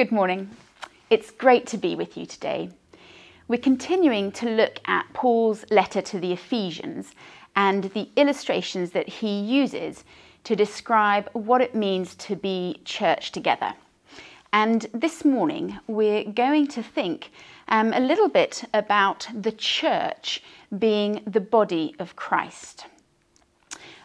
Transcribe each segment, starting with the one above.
Good morning. It's great to be with you today. We're continuing to look at Paul's letter to the Ephesians and the illustrations that he uses to describe what it means to be church together. And this morning, we're going to think um, a little bit about the church being the body of Christ.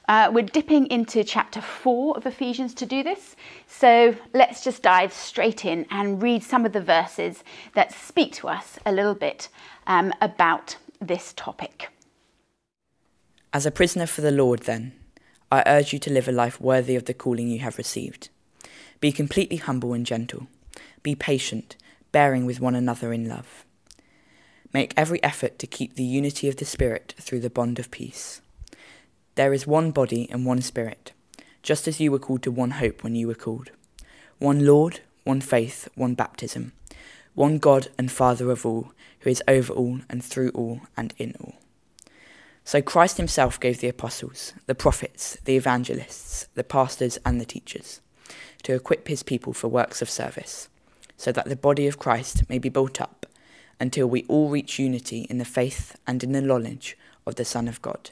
Uh, we're dipping into chapter 4 of Ephesians to do this, so let's just dive straight in and read some of the verses that speak to us a little bit um, about this topic. As a prisoner for the Lord, then, I urge you to live a life worthy of the calling you have received. Be completely humble and gentle. Be patient, bearing with one another in love. Make every effort to keep the unity of the Spirit through the bond of peace. There is one body and one Spirit, just as you were called to one hope when you were called. One Lord, one faith, one baptism, one God and Father of all, who is over all and through all and in all. So Christ himself gave the apostles, the prophets, the evangelists, the pastors, and the teachers to equip his people for works of service, so that the body of Christ may be built up until we all reach unity in the faith and in the knowledge of the Son of God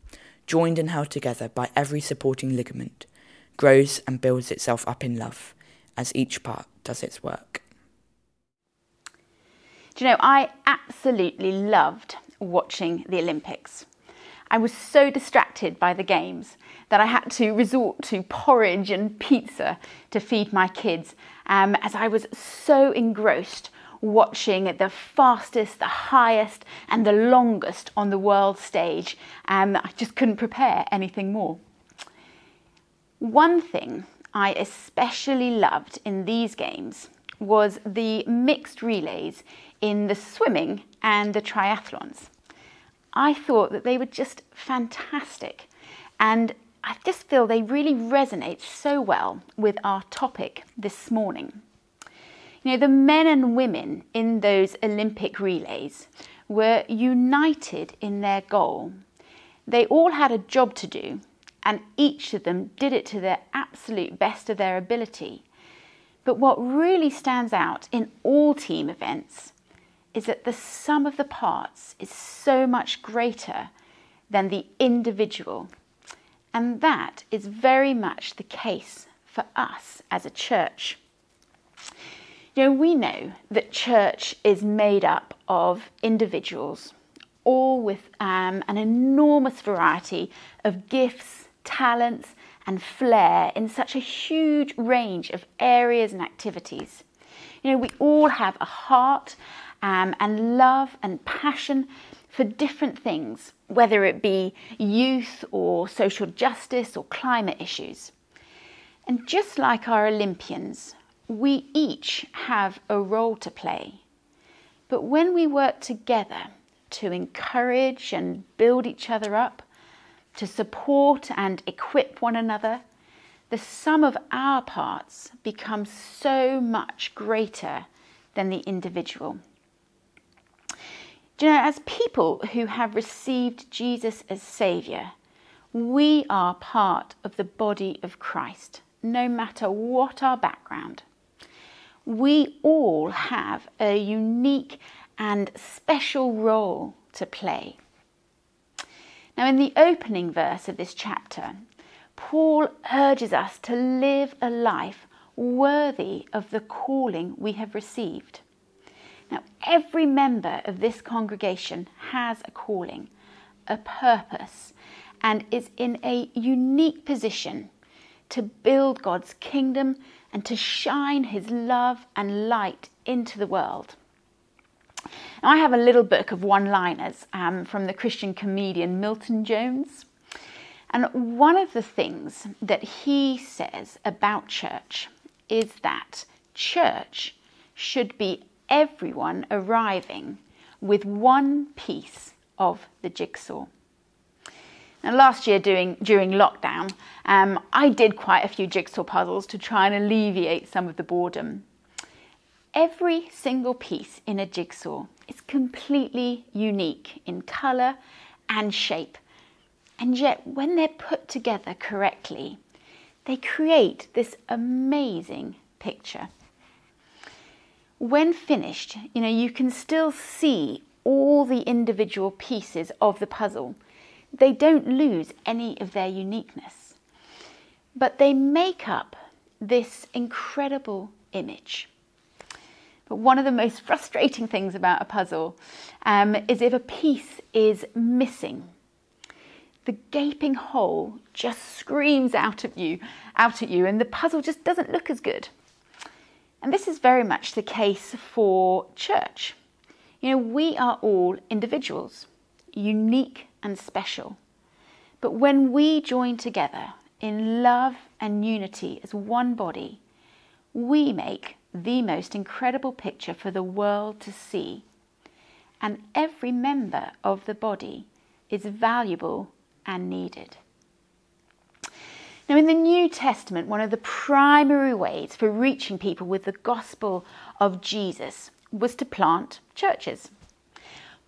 joined and held together by every supporting ligament, grows and builds itself up in love as each part does its work. Do you know, I absolutely loved watching the Olympics. I was so distracted by the games that I had to resort to porridge and pizza to feed my kids um, as I was so engrossed watching the fastest, the highest, and the longest on the world stage. and I just couldn't prepare anything more. One thing I especially loved in these games was the mixed relays in the swimming and the triathlons. I thought that they were just fantastic, and I just feel they really resonate so well with our topic this morning. You know, the men and women in those Olympic relays were united in their goal. They all had a job to do, and each of them did it to their absolute best of their ability. But what really stands out in all team events is that the sum of the parts is so much greater than the individual. And that is very much the case for us as a church. You know, we know that church is made up of individuals, all with um, an enormous variety of gifts, talents, and flair in such a huge range of areas and activities. You know, we all have a heart um, and love and passion for different things, whether it be youth or social justice or climate issues. And just like our Olympians, we each have a role to play. But when we work together to encourage and build each other up, to support and equip one another, the sum of our parts becomes so much greater than the individual. Do you know, as people who have received Jesus as Saviour, we are part of the body of Christ, no matter what our background we all have a unique and special role to play. Now, in the opening verse of this chapter, Paul urges us to live a life worthy of the calling we have received. Now, every member of this congregation has a calling, a purpose, and is in a unique position to build God's kingdom and to shine his love and light into the world. Now, I have a little book of one liners um, from the Christian comedian Milton Jones. And one of the things that he says about church is that church should be everyone arriving with one piece of the jigsaw. Now, last year during, during lockdown, um, I did quite a few jigsaw puzzles to try and alleviate some of the boredom. Every single piece in a jigsaw is completely unique in colour and shape, and yet when they're put together correctly, they create this amazing picture. When finished, you know, you can still see all the individual pieces of the puzzle they don't lose any of their uniqueness, but they make up this incredible image. But one of the most frustrating things about a puzzle um, is if a piece is missing. The gaping hole just screams out at you, out at you, and the puzzle just doesn't look as good. And this is very much the case for church. You know, we are all individuals, unique and special. But when we join together in love and unity as one body, we make the most incredible picture for the world to see. And every member of the body is valuable and needed. Now, in the New Testament, one of the primary ways for reaching people with the gospel of Jesus was to plant churches.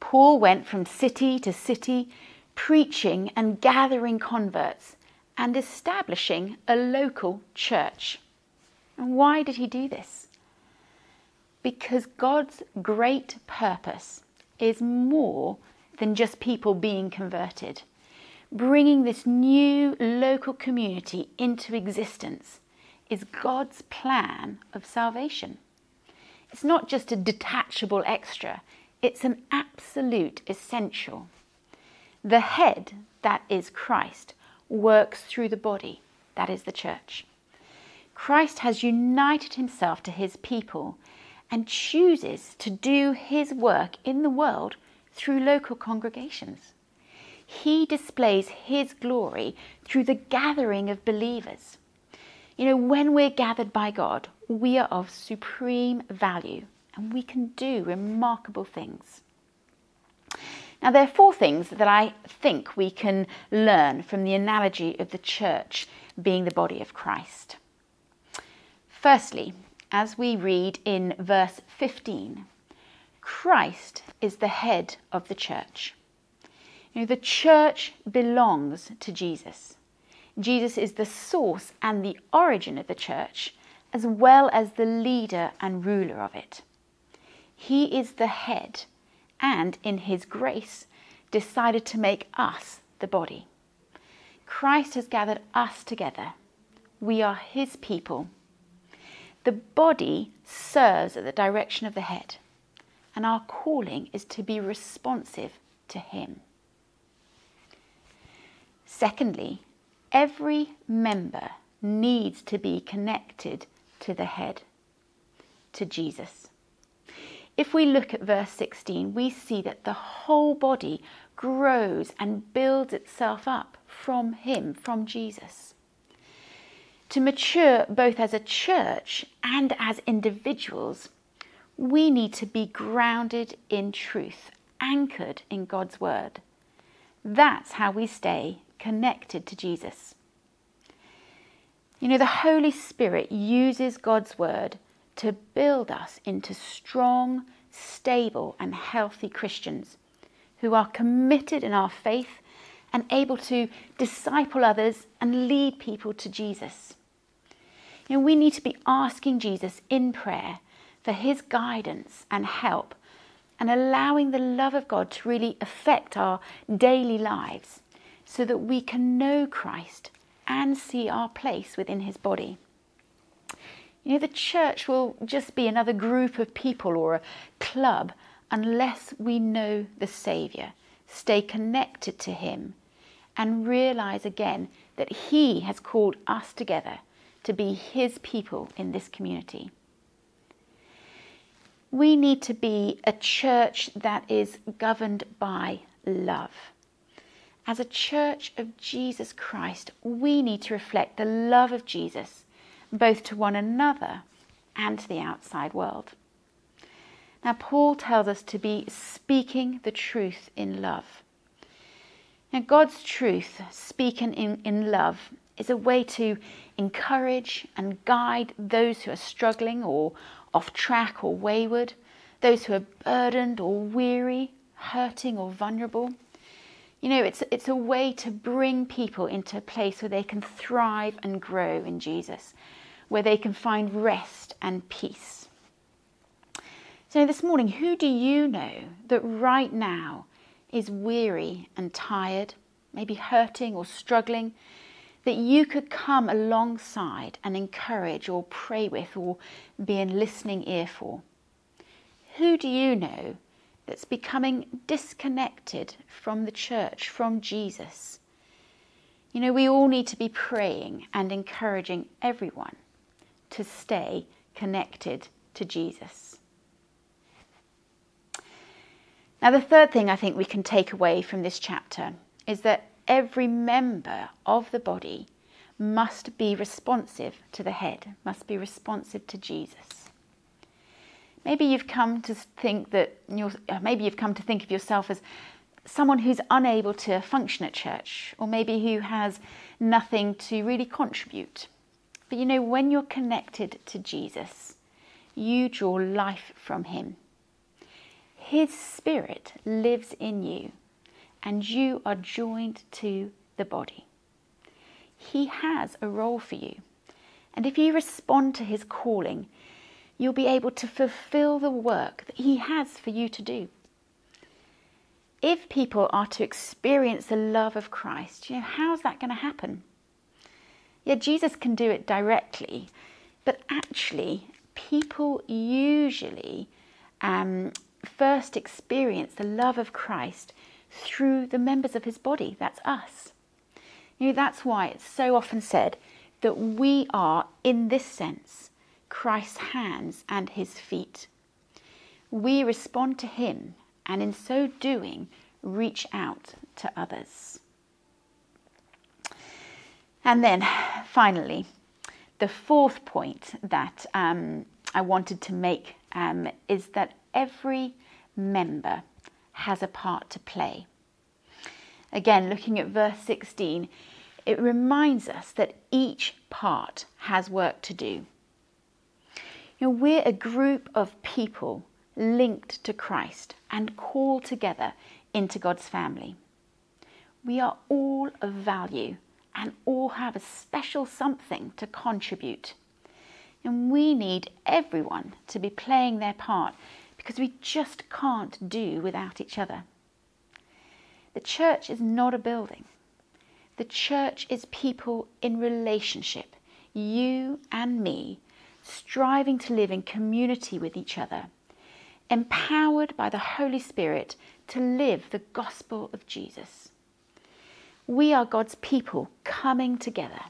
Paul went from city to city, preaching and gathering converts and establishing a local church. And why did he do this? Because God's great purpose is more than just people being converted. Bringing this new local community into existence is God's plan of salvation. It's not just a detachable extra, it's an absolute essential. The head, that is Christ, works through the body, that is the church. Christ has united himself to his people and chooses to do his work in the world through local congregations. He displays his glory through the gathering of believers. You know, when we're gathered by God, we are of supreme value and we can do remarkable things. Now, there are four things that I think we can learn from the analogy of the church being the body of Christ. Firstly, as we read in verse 15, Christ is the head of the church. You know, the church belongs to Jesus. Jesus is the source and the origin of the church, as well as the leader and ruler of it. He is the head, and in His grace, decided to make us the body. Christ has gathered us together. We are His people. The body serves at the direction of the head, and our calling is to be responsive to Him. Secondly, every member needs to be connected to the head, to Jesus. If we look at verse 16, we see that the whole body grows and builds itself up from Him, from Jesus. To mature both as a church and as individuals, we need to be grounded in truth, anchored in God's Word. That's how we stay connected to Jesus. You know, the Holy Spirit uses God's Word to build us into strong, stable, and healthy Christians who are committed in our faith and able to disciple others and lead people to Jesus. You know, we need to be asking Jesus in prayer for his guidance and help and allowing the love of God to really affect our daily lives so that we can know Christ and see our place within his body. You know, the church will just be another group of people or a club unless we know the Saviour, stay connected to Him, and realise again that He has called us together to be His people in this community. We need to be a church that is governed by love. As a church of Jesus Christ, we need to reflect the love of Jesus both to one another and to the outside world. Now, Paul tells us to be speaking the truth in love. Now, God's truth, speaking in, in love, is a way to encourage and guide those who are struggling or off track or wayward, those who are burdened or weary, hurting or vulnerable. You know, it's, it's a way to bring people into a place where they can thrive and grow in Jesus, where they can find rest and peace. So, this morning, who do you know that right now is weary and tired, maybe hurting or struggling, that you could come alongside and encourage or pray with or be in listening ear for? Who do you know that's becoming disconnected from the church, from Jesus? You know, we all need to be praying and encouraging everyone to stay connected to Jesus. Now, the third thing I think we can take away from this chapter is that every member of the body must be responsive to the head, must be responsive to Jesus. Maybe you've come to think that you're, uh, maybe you've come to think of yourself as someone who's unable to function at church, or maybe who has nothing to really contribute. But you know, when you're connected to Jesus, you draw life from Him. His Spirit lives in you, and you are joined to the body. He has a role for you, and if you respond to His calling, you'll be able to fulfill the work that He has for you to do. If people are to experience the love of Christ, you know, how's that going to happen? Yeah, Jesus can do it directly, but actually, people usually um, first experience the love of Christ through the members of his body. That's us. You know, that's why it's so often said that we are, in this sense, Christ's hands and his feet. We respond to him and in so doing, reach out to others. And then finally, the fourth point that um, I wanted to make um, is that every member has a part to play. Again, looking at verse 16, it reminds us that each part has work to do. Know, we're a group of people linked to Christ and called together into God's family. We are all of value and all have a special something to contribute. And we need everyone to be playing their part because we just can't do without each other. The church is not a building. The church is people in relationship, you and me, striving to live in community with each other, empowered by the Holy Spirit to live the gospel of Jesus. We are God's people coming together.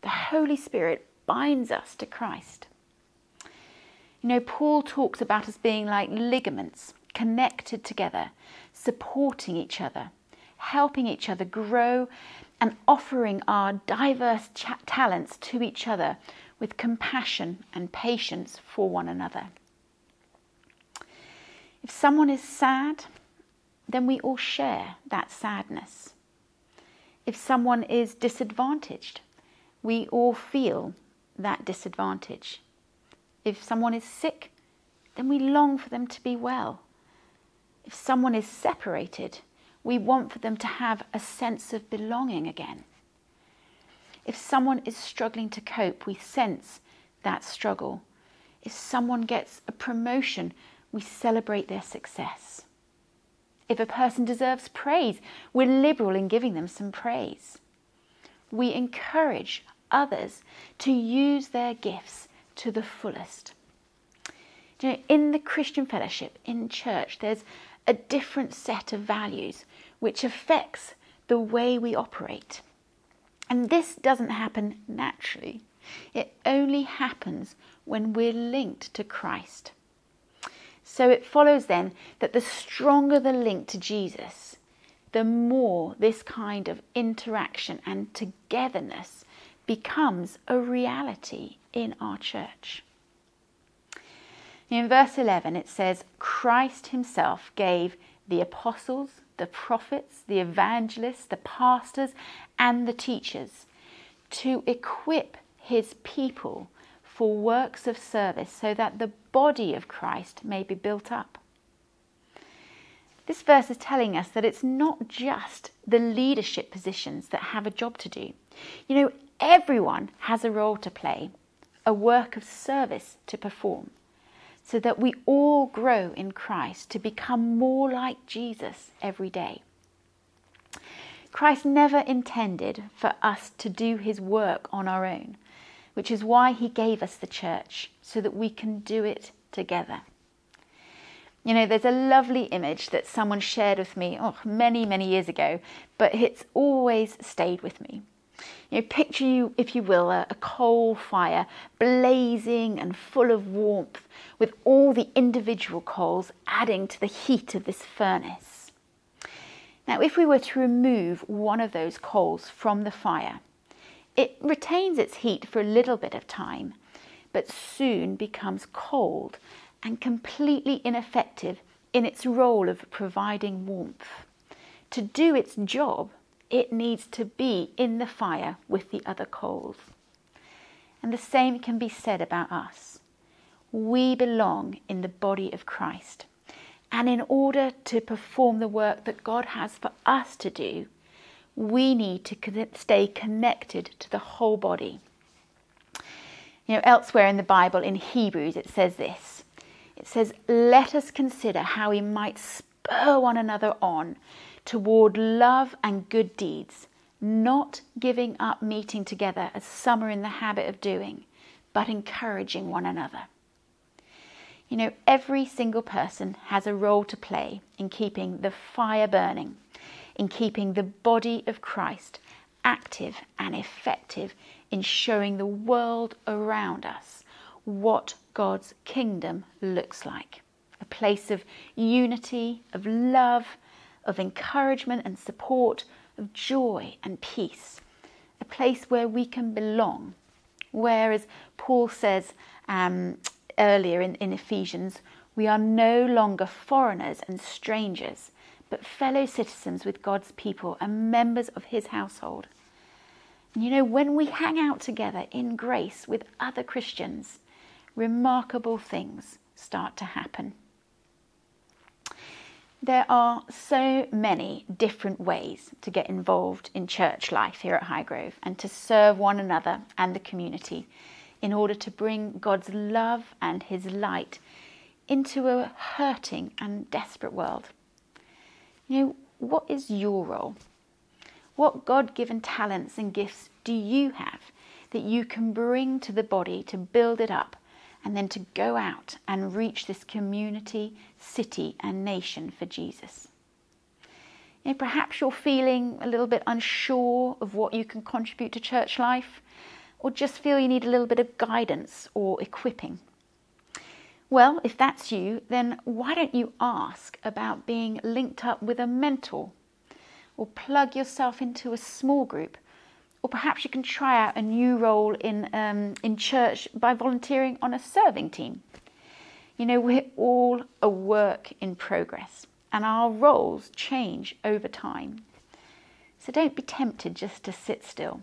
The Holy Spirit binds us to Christ. You know, Paul talks about us being like ligaments connected together, supporting each other, helping each other grow, and offering our diverse talents to each other with compassion and patience for one another. If someone is sad, then we all share that sadness. If someone is disadvantaged, we all feel that disadvantage. If someone is sick, then we long for them to be well. If someone is separated, we want for them to have a sense of belonging again. If someone is struggling to cope, we sense that struggle. If someone gets a promotion, we celebrate their success. If a person deserves praise, we're liberal in giving them some praise. We encourage others to use their gifts to the fullest. You know, in the Christian fellowship, in church, there's a different set of values which affects the way we operate. And this doesn't happen naturally. It only happens when we're linked to Christ. So it follows then that the stronger the link to Jesus, the more this kind of interaction and togetherness becomes a reality in our church. In verse 11, it says, Christ himself gave the apostles, the prophets, the evangelists, the pastors, and the teachers to equip his people for works of service so that the body of Christ may be built up. This verse is telling us that it's not just the leadership positions that have a job to do. You know, everyone has a role to play, a work of service to perform, so that we all grow in Christ to become more like Jesus every day. Christ never intended for us to do his work on our own, which is why he gave us the church, so that we can do it together. You know, there's a lovely image that someone shared with me oh, many, many years ago, but it's always stayed with me. You know, picture you, if you will, a, a coal fire blazing and full of warmth, with all the individual coals adding to the heat of this furnace. Now, if we were to remove one of those coals from the fire, it retains its heat for a little bit of time, but soon becomes cold and completely ineffective in its role of providing warmth. To do its job, it needs to be in the fire with the other coals. And the same can be said about us. We belong in the body of Christ. And in order to perform the work that God has for us to do, we need to stay connected to the whole body. You know, elsewhere in the Bible, in Hebrews, it says this it says, Let us consider how we might spur one another on toward love and good deeds, not giving up meeting together as some are in the habit of doing, but encouraging one another. You know, every single person has a role to play in keeping the fire burning, in keeping the body of Christ active and effective in showing the world around us what God's kingdom looks like a place of unity, of love, of encouragement and support, of joy and peace, a place where we can belong. Whereas Paul says um, earlier in, in Ephesians, we are no longer foreigners and strangers, but fellow citizens with God's people and members of his household. And you know, when we hang out together in grace with other Christians, remarkable things start to happen. There are so many different ways to get involved in church life here at Highgrove and to serve one another and the community in order to bring God's love and His light into a hurting and desperate world. You know, what is your role? What God given talents and gifts do you have that you can bring to the body to build it up and then to go out and reach this community, city, and nation for Jesus. You know, perhaps you're feeling a little bit unsure of what you can contribute to church life, or just feel you need a little bit of guidance or equipping. Well, if that's you, then why don't you ask about being linked up with a mentor or plug yourself into a small group or perhaps you can try out a new role in, um, in church by volunteering on a serving team. You know, we're all a work in progress and our roles change over time. So don't be tempted just to sit still.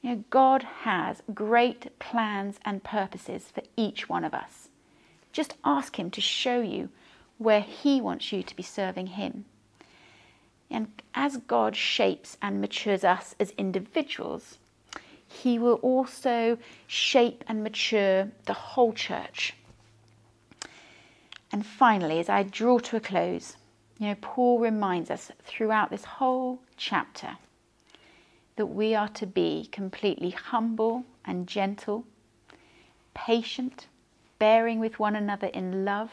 You know, God has great plans and purposes for each one of us. Just ask Him to show you where He wants you to be serving Him. And as God shapes and matures us as individuals, He will also shape and mature the whole church. And finally, as I draw to a close, you know, Paul reminds us throughout this whole chapter that we are to be completely humble and gentle, patient, bearing with one another in love,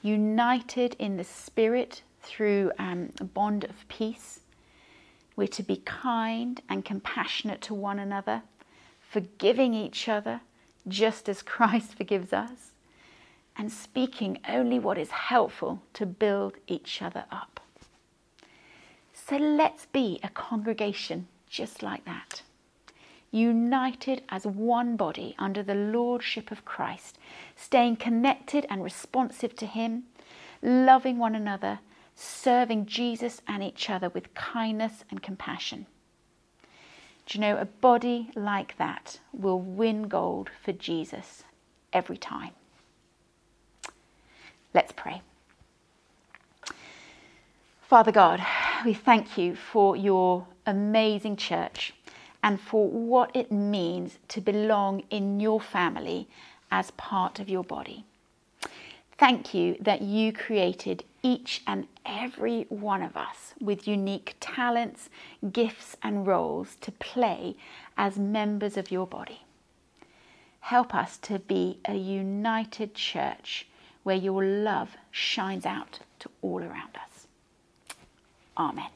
united in the Spirit through um, a bond of peace. We're to be kind and compassionate to one another, forgiving each other just as Christ forgives us, and speaking only what is helpful to build each other up. So let's be a congregation just like that, united as one body under the lordship of Christ, staying connected and responsive to Him, loving one another, serving Jesus and each other with kindness and compassion. Do you know, a body like that will win gold for Jesus every time. Let's pray. Father God, we thank you for your amazing church and for what it means to belong in your family as part of your body. Thank you that you created each and every one of us with unique talents, gifts, and roles to play as members of your body. Help us to be a united church where your love shines out to all around us. Amen.